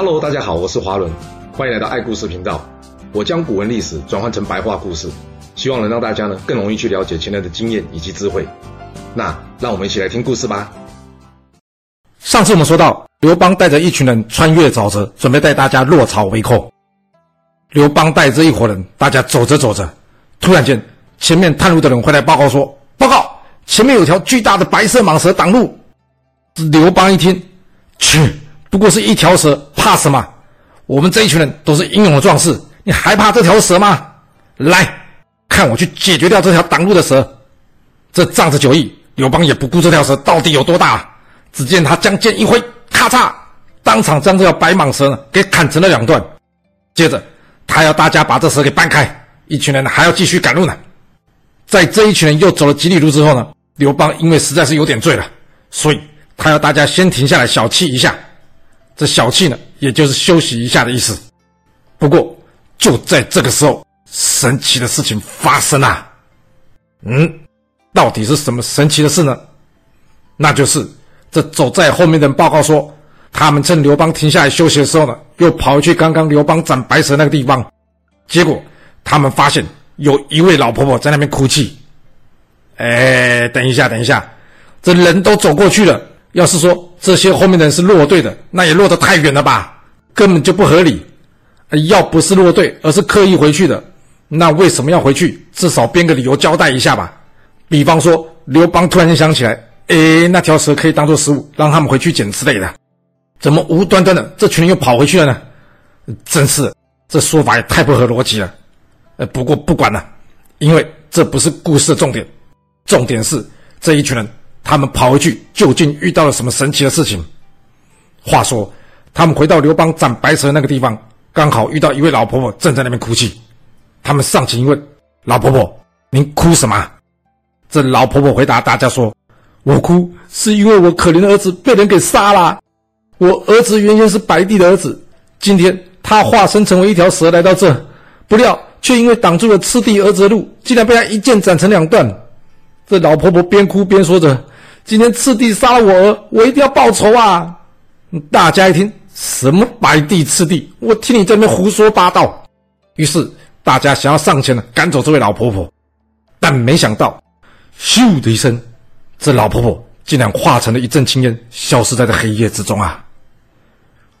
Hello，大家好，我是华伦，欢迎来到爱故事频道。我将古文历史转换成白话故事，希望能让大家呢更容易去了解前人的经验以及智慧。那让我们一起来听故事吧。上次我们说到，刘邦带着一群人穿越沼泽，准备带大家落草为寇。刘邦带着一伙人，大家走着走着，突然间，前面探路的人回来报告说：“报告，前面有条巨大的白色蟒蛇挡路。”刘邦一听，去，不过是一条蛇，怕什么？我们这一群人都是英勇的壮士，你还怕这条蛇吗？来，看我去解决掉这条挡路的蛇。这仗着酒意，刘邦也不顾这条蛇到底有多大。只见他将剑一挥，咔嚓，当场将这条白蟒蛇呢给砍成了两段。接着，他要大家把这蛇给搬开，一群人还要继续赶路呢。在这一群人又走了几里路之后呢，刘邦因为实在是有点醉了，所以。他要大家先停下来小憩一下，这小憩呢，也就是休息一下的意思。不过就在这个时候，神奇的事情发生了。嗯，到底是什么神奇的事呢？那就是这走在后面的人报告说，他们趁刘邦停下来休息的时候呢，又跑去刚刚刘邦斩白蛇那个地方，结果他们发现有一位老婆婆在那边哭泣。哎，等一下，等一下，这人都走过去了。要是说这些后面的人是落队的，那也落得太远了吧，根本就不合理。要不是落队，而是刻意回去的，那为什么要回去？至少编个理由交代一下吧。比方说，刘邦突然间想起来，诶，那条蛇可以当做食物，让他们回去捡之类的。怎么无端端的这群人又跑回去了呢？真是，这说法也太不合逻辑了。呃，不过不管了，因为这不是故事的重点，重点是这一群人。他们跑回去，究竟遇到了什么神奇的事情？话说，他们回到刘邦斩白蛇那个地方，刚好遇到一位老婆婆正在那边哭泣。他们上前一问：“老婆婆，您哭什么？”这老婆婆回答大家说：“我哭是因为我可怜的儿子被人给杀了。我儿子原先是白帝的儿子，今天他化身成为一条蛇来到这，不料却因为挡住了赤帝儿子的路，竟然被他一剑斩成两段。”这老婆婆边哭边说着。今天赤帝杀了我儿，我一定要报仇啊！大家一听，什么白帝赤帝？我听你在那边胡说八道。于是大家想要上前呢，赶走这位老婆婆，但没想到，咻的一声，这老婆婆竟然化成了一阵青烟，消失在这黑夜之中啊！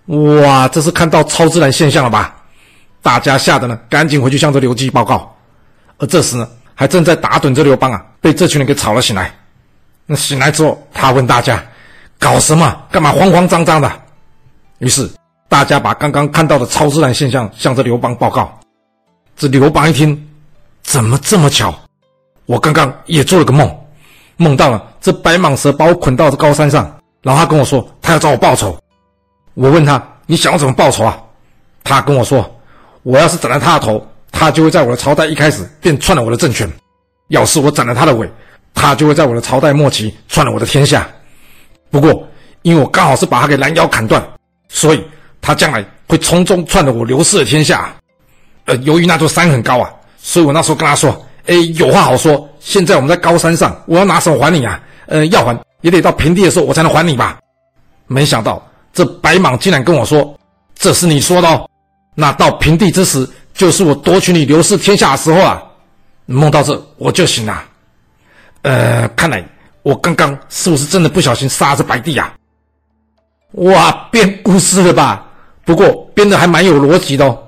哇，这是看到超自然现象了吧？大家吓得呢，赶紧回去向这刘季报告。而这时呢，还正在打盹这刘邦啊，被这群人给吵了醒来。那醒来之后，他问大家：“搞什么？干嘛慌慌张张的？”于是大家把刚刚看到的超自然现象向着刘邦报告。这刘邦一听，怎么这么巧？我刚刚也做了个梦，梦到了这白蟒蛇把我捆到这高山上，然后他跟我说他要找我报仇。我问他：“你想要怎么报仇啊？”他跟我说：“我要是斩了他的头，他就会在我的朝代一开始便篡了我的政权；要是我斩了他的尾。”他就会在我的朝代末期篡了我的天下。不过，因为我刚好是把他给拦腰砍断，所以他将来会从中篡了我刘氏的天下。呃，由于那座山很高啊，所以我那时候跟他说：“哎，有话好说。现在我们在高山上，我要拿什么还你啊？呃，要还也得到平地的时候我才能还你吧。”没想到这白蟒竟然跟我说：“这是你说的哦。那到平地之时，就是我夺取你刘氏天下的时候啊。”梦到这，我就醒了。呃，看来我刚刚是不是真的不小心杀了这白帝呀？哇，编故事了吧？不过编的还蛮有逻辑的哦。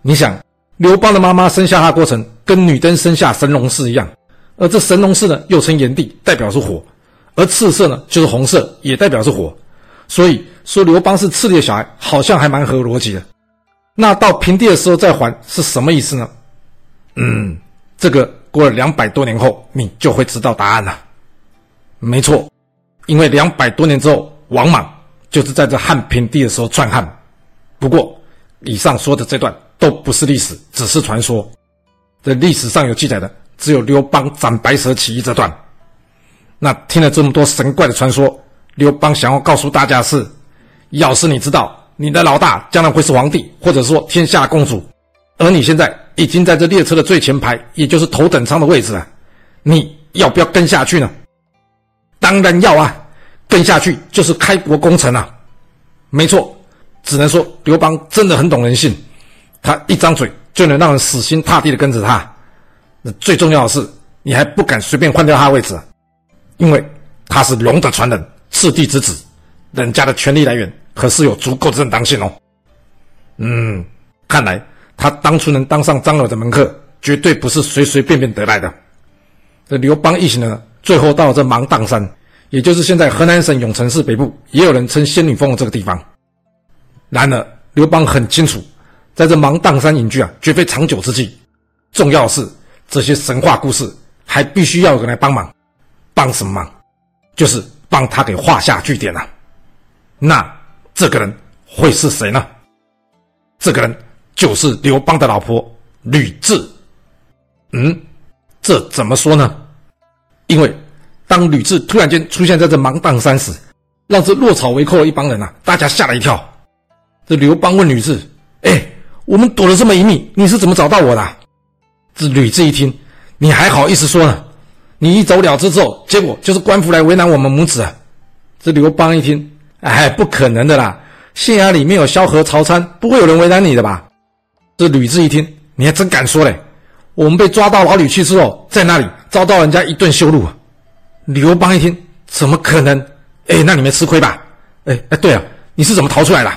你想，刘邦的妈妈生下他过程跟女登生下神农氏一样，而这神农氏呢又称炎帝，代表是火；而赤色呢就是红色，也代表是火。所以说刘邦是赤帝的小孩，好像还蛮合逻辑的。那到平地的时候再还是什么意思呢？嗯，这个。过了两百多年后，你就会知道答案了。没错，因为两百多年之后，王莽就是在这汉平帝的时候篡汉。不过，以上说的这段都不是历史，只是传说。这历史上有记载的，只有刘邦斩白蛇起义这段。那听了这么多神怪的传说，刘邦想要告诉大家是：要是你知道你的老大将来会是皇帝，或者说天下共主，而你现在。已经在这列车的最前排，也就是头等舱的位置了。你要不要跟下去呢？当然要啊！跟下去就是开国功臣啊！没错，只能说刘邦真的很懂人性，他一张嘴就能让人死心塌地的跟着他。那最重要的是，你还不敢随便换掉他的位置，因为他是龙的传人，赤帝之子，人家的权力来源可是有足够的正当性哦。嗯，看来他当初能当上张耳的门客，绝对不是随随便便得来的。这刘邦一行呢，最后到了这芒砀山，也就是现在河南省永城市北部，也有人称仙女峰的这个地方。然而，刘邦很清楚，在这芒砀山隐居啊，绝非长久之计。重要的是，这些神话故事还必须要有人来帮忙。帮什么忙？就是帮他给画下句点啊。那这个人会是谁呢？这个人就是刘邦的老婆吕雉。嗯。这怎么说呢？因为当吕雉突然间出现在这芒砀山时，让这落草为寇的一帮人啊，大家吓了一跳。这刘邦问吕雉：“哎，我们躲了这么一命，你是怎么找到我的？”这吕雉一听：“你还好意思说呢？你一走了之之后，结果就是官府来为难我们母子。”啊这刘邦一听：“哎，不可能的啦！县衙里面有萧何、曹参，不会有人为难你的吧？”这吕雉一听：“你还真敢说嘞！”我们被抓到牢里去之后，在那里遭到人家一顿羞辱啊。刘邦一听，怎么可能？哎，那你没吃亏吧？哎哎，对了，你是怎么逃出来的？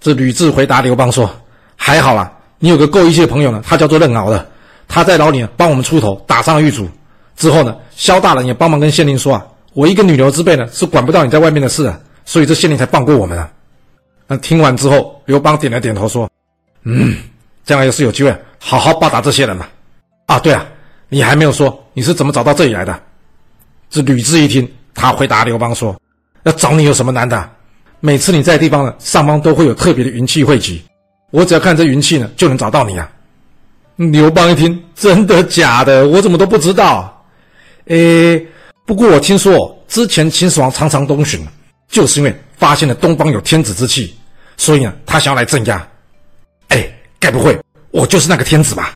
这吕雉回答刘邦说：“还好啦，你有个够义气的朋友呢，他叫做任敖的，他在牢里呢帮我们出头，打伤了狱卒。之后呢，萧大人也帮忙跟县令说啊，我一个女流之辈呢是管不到你在外面的事啊，所以这县令才放过我们啊。”那听完之后，刘邦点了点头说：“嗯。”将来要是有机会，好好报答这些人嘛。啊，对啊，你还没有说你是怎么找到这里来的？这吕雉一听，他回答刘邦说：“要找你有什么难的？每次你在地方呢，上方都会有特别的云气汇集，我只要看这云气呢，就能找到你啊。”刘邦一听，真的假的？我怎么都不知道？诶，不过我听说之前秦始皇常常东巡，就是因为发现了东方有天子之气，所以呢，他想要来镇压。该不会我就是那个天子吧？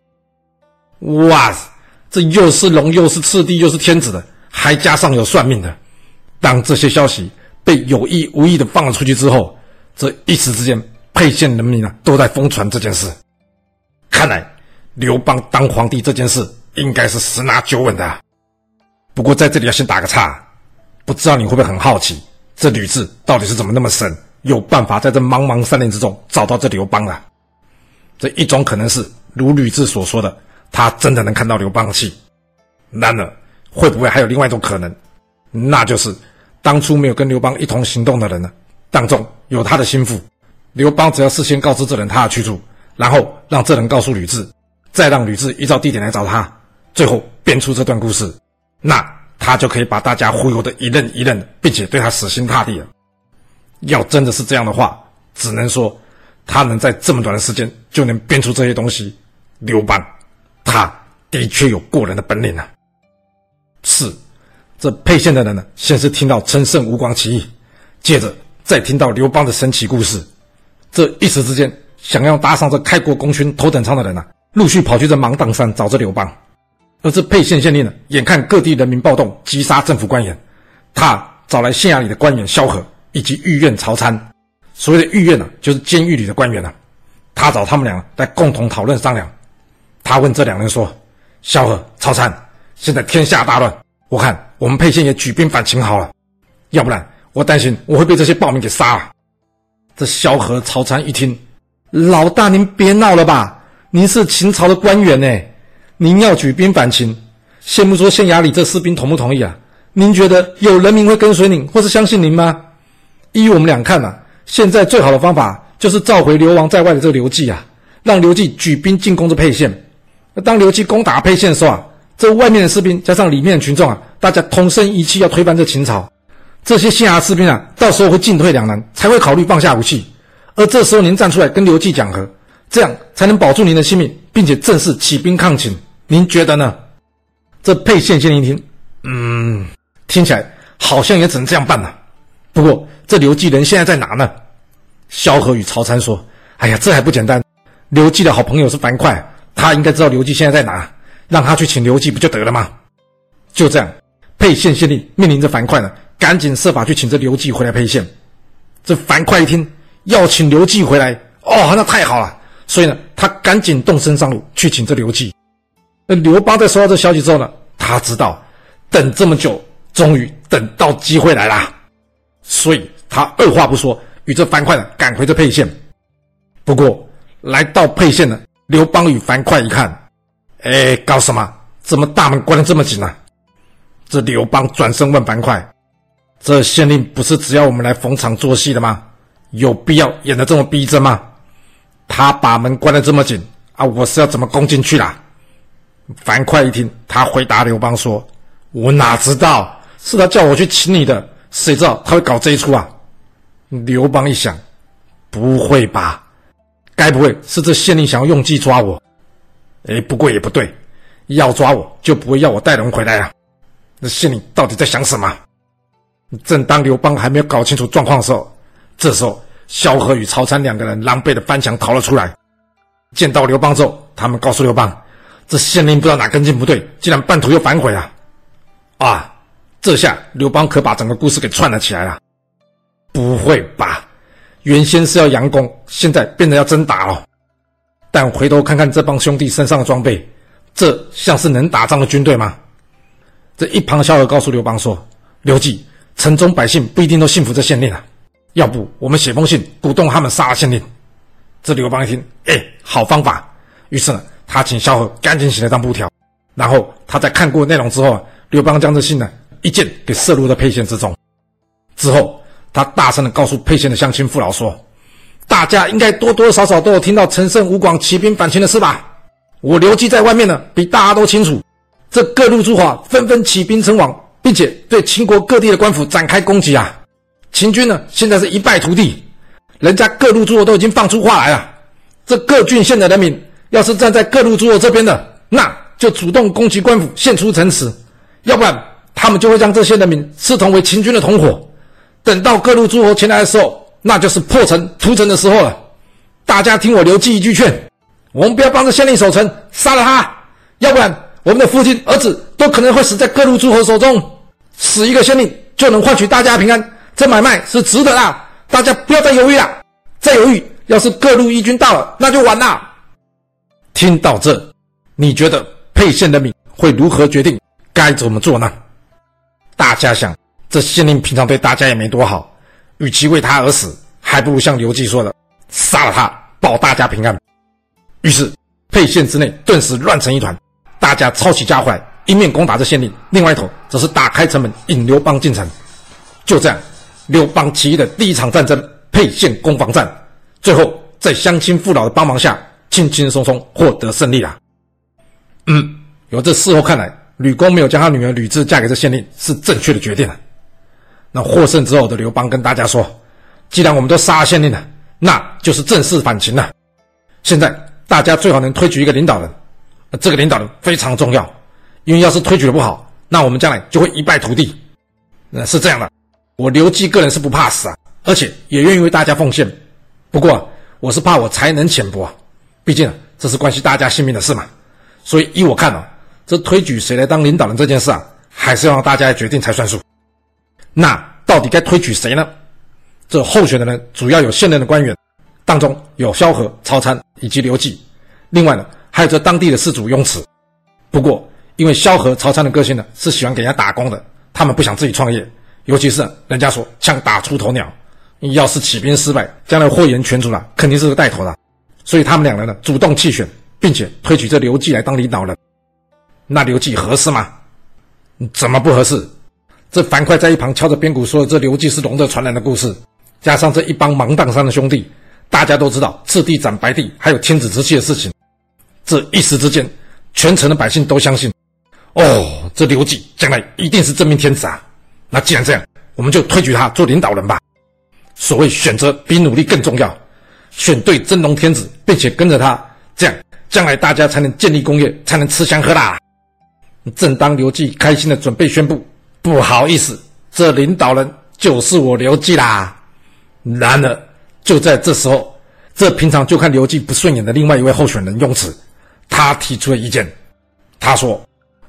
哇，这又是龙又是赤帝又是天子的，还加上有算命的。当这些消息被有意无意的放了出去之后，这一时之间，沛县人民啊都在疯传这件事。看来刘邦当皇帝这件事应该是十拿九稳的。不过在这里要先打个岔，不知道你会不会很好奇，这吕雉到底是怎么那么神，有办法在这茫茫山林之中找到这刘邦啊？这一种可能是如吕雉所说的，他真的能看到刘邦的气。然而，会不会还有另外一种可能？那就是当初没有跟刘邦一同行动的人呢？当中有他的心腹。刘邦只要事先告知这人他的去处，然后让这人告诉吕雉，再让吕雉依照地点来找他，最后编出这段故事，那他就可以把大家忽悠的一愣一愣，并且对他死心塌地了。要真的是这样的话，只能说。他能在这么短的时间就能编出这些东西，刘邦，他的确有过人的本领啊。是，这沛县的人呢，先是听到陈胜吴广起义，接着再听到刘邦的神奇故事，这一时之间，想要搭上这开国功勋头等舱的人呢，陆续跑去这芒砀山找着刘邦。而这沛县县令呢，眼看各地人民暴动，击杀政府官员，他找来县衙里的官员萧何以及御苑曹参。所谓的御苑呢，就是监狱里的官员呢。他找他们俩来共同讨论商量。他问这两人说：“萧何、曹参，现在天下大乱，我看我们沛县也举兵反秦好了。要不然，我担心我会被这些暴民给杀了。”这萧何、曹参一听，老大您别闹了吧，您是秦朝的官员呢，您要举兵反秦，先不说县衙里这士兵同不同意啊？您觉得有人民会跟随您或是相信您吗？依我们俩看啊。现在最好的方法就是召回流亡在外的这个刘季啊，让刘季举兵进攻这沛县。那当刘季攻打沛县的时候啊，这外面的士兵加上里面的群众啊，大家同声一气要推翻这秦朝。这些县衙士兵啊，到时候会进退两难，才会考虑放下武器。而这时候您站出来跟刘季讲和，这样才能保住您的性命，并且正式起兵抗秦。您觉得呢？这沛县县令一听，嗯，听起来好像也只能这样办了。不过。这刘季人现在在哪呢？萧何与曹参说：“哎呀，这还不简单。刘季的好朋友是樊哙，他应该知道刘季现在在哪，让他去请刘季不就得了吗？”就这样，沛县县令面临着樊哙呢，赶紧设法去请这刘季回来沛县。这樊哙一听，要请刘季回来。哦，那太好了！所以呢，他赶紧动身上路去请这刘季。那刘邦在收到这消息之后呢，他知道等这么久，终于等到机会来啦，所以他二话不说，与这樊哙呢赶回这沛县。不过来到沛县呢，刘邦与樊哙一看，哎，搞什么？怎么大门关得这么紧呢、啊？这刘邦转身问樊哙：“这县令不是只要我们来逢场作戏的吗？有必要演得这么逼真吗？他把门关得这么紧啊，我是要怎么攻进去啦？”樊哙一听，他回答刘邦说：“我哪知道，是他叫我去请你的，谁知道他会搞这一出啊？”刘邦一想，不会吧？该不会是这县令想要用计抓我？哎，不过也不对，要抓我就不会要我带人回来啊。那县令到底在想什么？正当刘邦还没有搞清楚状况的时候，这时候萧何与曹参两个人狼狈的翻墙逃了出来。见到刘邦之后，他们告诉刘邦，这县令不知道哪根筋不对，竟然半途又反悔了。啊，这下刘邦可把整个故事给串了起来了。不会吧？原先是要佯攻，现在变成要真打了。但回头看看这帮兄弟身上的装备，这像是能打仗的军队吗？这一旁的萧何告诉刘邦说：“刘季，城中百姓不一定都信服这县令啊，要不我们写封信鼓动他们杀了县令。”这刘邦一听，哎，好方法。于是呢，他请萧何赶紧写了张布条，然后他在看过内容之后啊，刘邦将这信呢一箭给射入了沛县之中。之后，他大声的告诉沛县的乡亲父老说：“大家应该多多少少都有听到陈胜、吴广起兵反秦的事吧？我刘季在外面呢，比大家都清楚。”这各路诸侯纷纷起兵称王，并且对秦国各地的官府展开攻击啊！秦军呢，现在是一败涂地。人家各路诸侯都已经放出话来了：这各郡县的人民，要是站在各路诸侯这边的，那就主动攻击官府，献出城池；要不然，他们就会将这些人民视同为秦军的同伙。等到各路诸侯前来的时候，那就是破城屠城的时候了。大家听我刘季一句劝，我们不要帮着县令守城，杀了他；要不然，我们的父亲、儿子都可能会死在各路诸侯手中，死一个县令就能换取大家平安，这买卖是值得的。大家不要再犹豫了，再犹豫，要是各路义军到了，那就完了。听到这，你觉得沛县人民会如何决定该怎么做呢？大家想，这县令平常对大家也没多好，与其为他而死，还不如像刘季说的，杀了他，保大家平安。于是，沛县之内顿时乱成一团。大家抄起家伙来，一面攻打这县令，另外一头则是打开城门引刘邦进城。就这样，刘邦起义的第一场战争——沛县攻防战，最后在乡亲父老的帮忙下，轻轻松松获得胜利了。嗯，由这事后看来，吕公没有将他女儿吕雉嫁给这县令是正确的决定了。那获胜之后的刘邦跟大家说：“既然我们都杀了县令了，那就是正式反秦了。现在大家最好能推举一个领导人。”这个领导人非常重要，因为要是推举的不好，那我们将来就会一败涂地。那是这样的，我刘季个人是不怕死啊，而且也愿意为大家奉献。不过我是怕我才能浅薄啊，毕竟这是关系大家性命的事嘛。所以依我看啊，这推举谁来当领导人这件事啊，还是要让大家决定才算数。那到底该推举谁呢？这候选的人主要有现任的官员，当中有萧何、曹参以及刘季。另外呢，还有这当地的士族雍齿，不过因为萧何、曹参的个性呢，是喜欢给人家打工的，他们不想自己创业，尤其是人家说枪打出头鸟，要是起兵失败，将来祸延全族了，肯定是个带头的，所以他们两人呢主动弃选，并且推举这刘季来当领导人。那刘季合适吗？怎么不合适？这樊哙在一旁敲着边鼓说的这刘季是龙的传人的故事，加上这一帮芒砀山的兄弟，大家都知道赤帝斩白帝还有天子之气的事情。这一时之间，全城的百姓都相信，哦，这刘季将来一定是真命天子啊！那既然这样，我们就推举他做领导人吧。所谓选择比努力更重要，选对真龙天子，并且跟着他，这样将来大家才能建立功业，才能吃香喝辣。正当刘季开心的准备宣布，不好意思，这领导人就是我刘季啦。然而就在这时候，这平常就看刘季不顺眼的另外一位候选人雍齿。他提出了意见，他说：“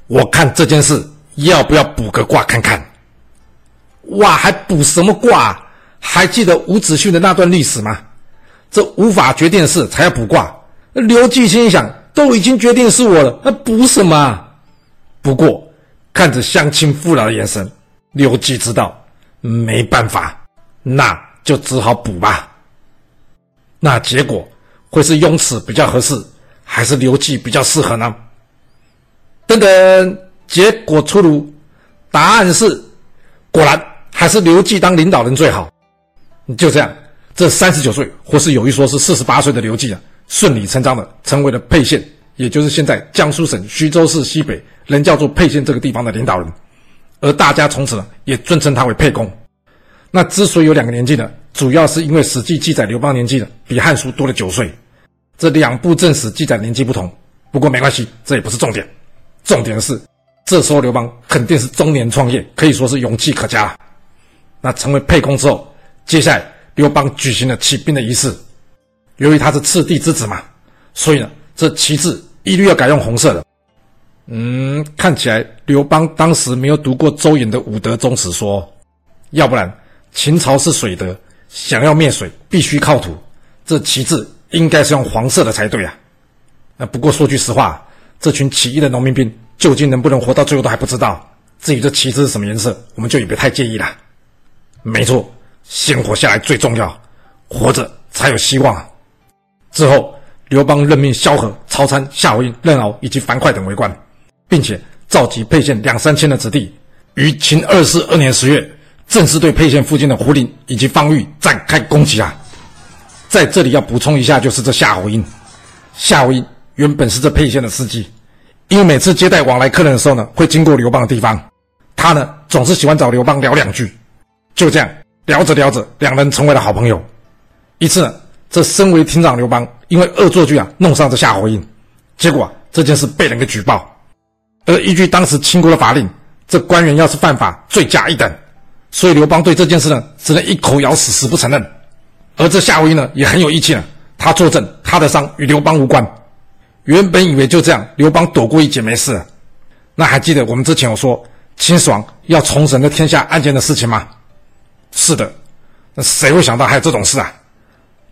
我看这件事要不要补个卦看看？”哇，还补什么卦？还记得伍子胥的那段历史吗？这无法决定的事才要补卦。刘季心想，都已经决定是我了，那补什么？不过看着乡亲父老的眼神，刘季知道没办法，那就只好补吧。那结果会是雍齿比较合适，还是刘季比较适合呢？等等，结果出炉，答案是，果然还是刘季当领导人最好。就这样，这三十九岁，或是有一说是四十八岁的刘季啊，顺理成章的成为了沛县，也就是现在江苏省徐州市西北，人叫做沛县这个地方的领导人，而大家从此呢，也尊称他为沛公。那之所以有两个年纪呢，主要是因为《史记》记载刘邦年纪呢，比《汉书》多了九岁。这两部正史记载年纪不同，不过没关系，这也不是重点。重点是，这时候刘邦肯定是中年创业，可以说是勇气可嘉。那成为沛公之后，接下来刘邦举行了起兵的仪式。由于他是赤帝之子嘛，所以呢，这旗帜一律要改用红色的。嗯，看起来刘邦当时没有读过周衍的《五德宗史说》，要不然秦朝是水德，想要灭水必须靠土，这旗帜应该是用黄色的才对啊。那不过说句实话。这群起义的农民兵究竟能不能活到最后都还不知道。至于这旗帜是什么颜色，我们就也别太介意了。没错，先活下来最重要，活着才有希望。之后，刘邦任命萧何、曹参、夏侯婴、任敖以及樊哙等为官，并且召集沛县两三千的子弟，于秦二世二年十月，正式对沛县附近的胡陵以及方域展开攻击啊！在这里要补充一下，就是这夏侯婴，夏侯婴。原本是这沛县的司机，因为每次接待往来客人的时候呢，会经过刘邦的地方，他呢总是喜欢找刘邦聊两句。就这样聊着聊着，两人成为了好朋友。一次，这身为亭长刘邦因为恶作剧啊弄伤这夏侯婴，结果这件事被人给举报，而依据当时秦国的法令，这官员要是犯法，罪加一等，所以刘邦对这件事呢只能一口咬死，死不承认。而这夏侯婴呢也很有义气呢，他作证他的伤与刘邦无关。原本以为就这样，刘邦躲过一劫没事。那还记得我们之前有说秦始皇要重审这天下案件的事情吗？是的，那谁会想到还有这种事啊？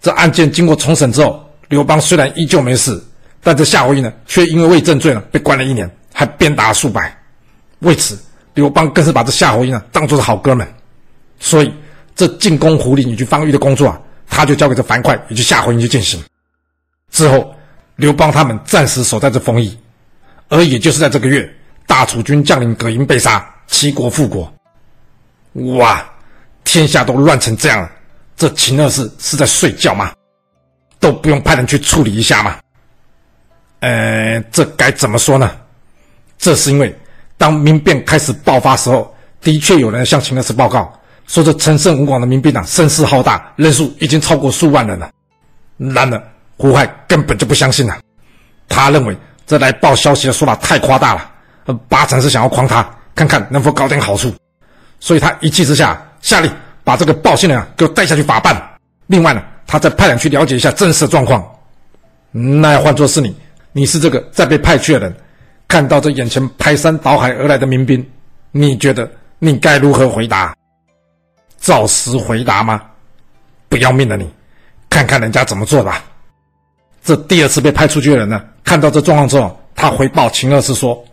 这案件经过重审之后，刘邦虽然依旧没事，但这夏侯婴呢，却因为未正罪呢被关了一年，还鞭打数百。为此，刘邦更是把这夏侯婴啊当作是好哥们，所以这进攻胡陵以及方域的工作啊，他就交给这樊哙以及夏侯婴去进行。之后。刘邦他们暂时守在这丰邑，而也就是在这个月，大楚军将领葛营被杀，齐国复国。哇，天下都乱成这样了，这秦二世是在睡觉吗？都不用派人去处理一下吗？呃，这该怎么说呢？这是因为当民变开始爆发时候，的确有人向秦二世报告说，这陈胜吴广的民兵党，声势浩大，人数已经超过数万人了。然而，胡亥根本就不相信了，他认为这来报消息的说法太夸大了，八成是想要诓他，看看能否搞点好处。所以他一气之下下令把这个报信人啊给我带下去法办。另外呢，他再派人去了解一下真实的状况。那要换作是你，你是这个再被派去的人，看到这眼前排山倒海而来的民兵，你觉得你该如何回答？照实回答吗？不要命了你，看看人家怎么做吧。这第二次被派出去的人呢，看到这状况之后，他回报秦二世说：“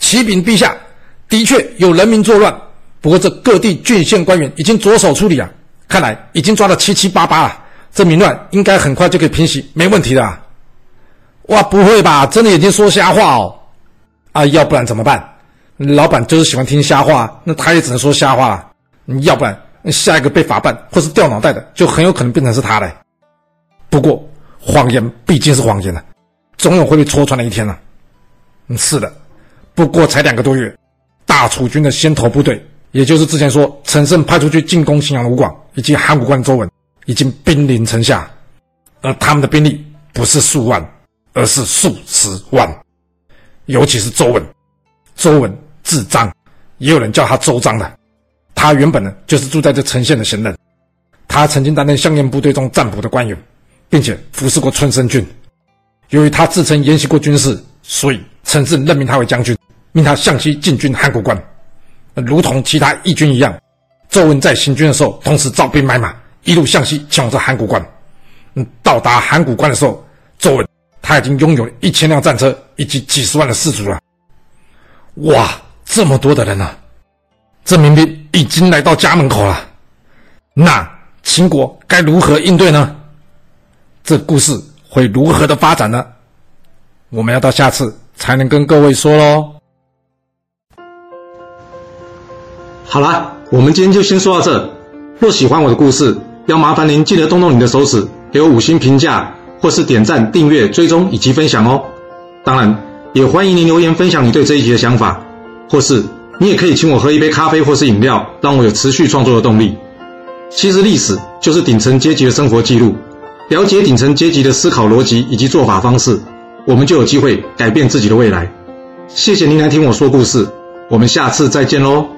启禀陛下，的确有人民作乱，不过这各地郡县官员已经着手处理啊，看来已经抓得七七八八了，这民乱应该很快就可以平息，没问题的啊。”哇，不会吧？真的已经说瞎话哦？啊，要不然怎么办？老板就是喜欢听瞎话，那他也只能说瞎话了。要不然下一个被法办或是掉脑袋的，就很有可能变成是他嘞。不过。谎言毕竟是谎言了，总有会被戳穿的一天了。嗯，是的，不过才两个多月，大楚军的先头部队，也就是之前说陈胜派出去进攻荥阳的吴广以及函谷关的周文，已经兵临城下，而他们的兵力不是数万，而是数十万。尤其是周文，周文字章，也有人叫他周章的。他原本呢就是住在这陈县的闲人，他曾经担任项燕部队中占卜的官员。并且服侍过春申君，由于他自称研习过军事，所以陈胜任命他为将军，命他向西进军函谷关。如同其他义军一样，周文在行军的时候，同时招兵买马，一路向西前往这函谷关。到达函谷关的时候，周文他已经拥有了一千辆战车以及几十万的士卒了。哇，这么多的人啊！这民兵已经来到家门口了。那秦国该如何应对呢？这故事会如何的发展呢？我们要到下次才能跟各位说喽。好啦，我们今天就先说到这。若喜欢我的故事，要麻烦您记得动动你的手指，给我五星评价，或是点赞、订阅、追踪以及分享哦。当然，也欢迎您留言分享你对这一集的想法，或是你也可以请我喝一杯咖啡或是饮料，让我有持续创作的动力。其实历史就是顶层阶级的生活记录，了解顶层阶级的思考逻辑以及做法方式，我们就有机会改变自己的未来。谢谢您来听我说故事，我们下次再见喽。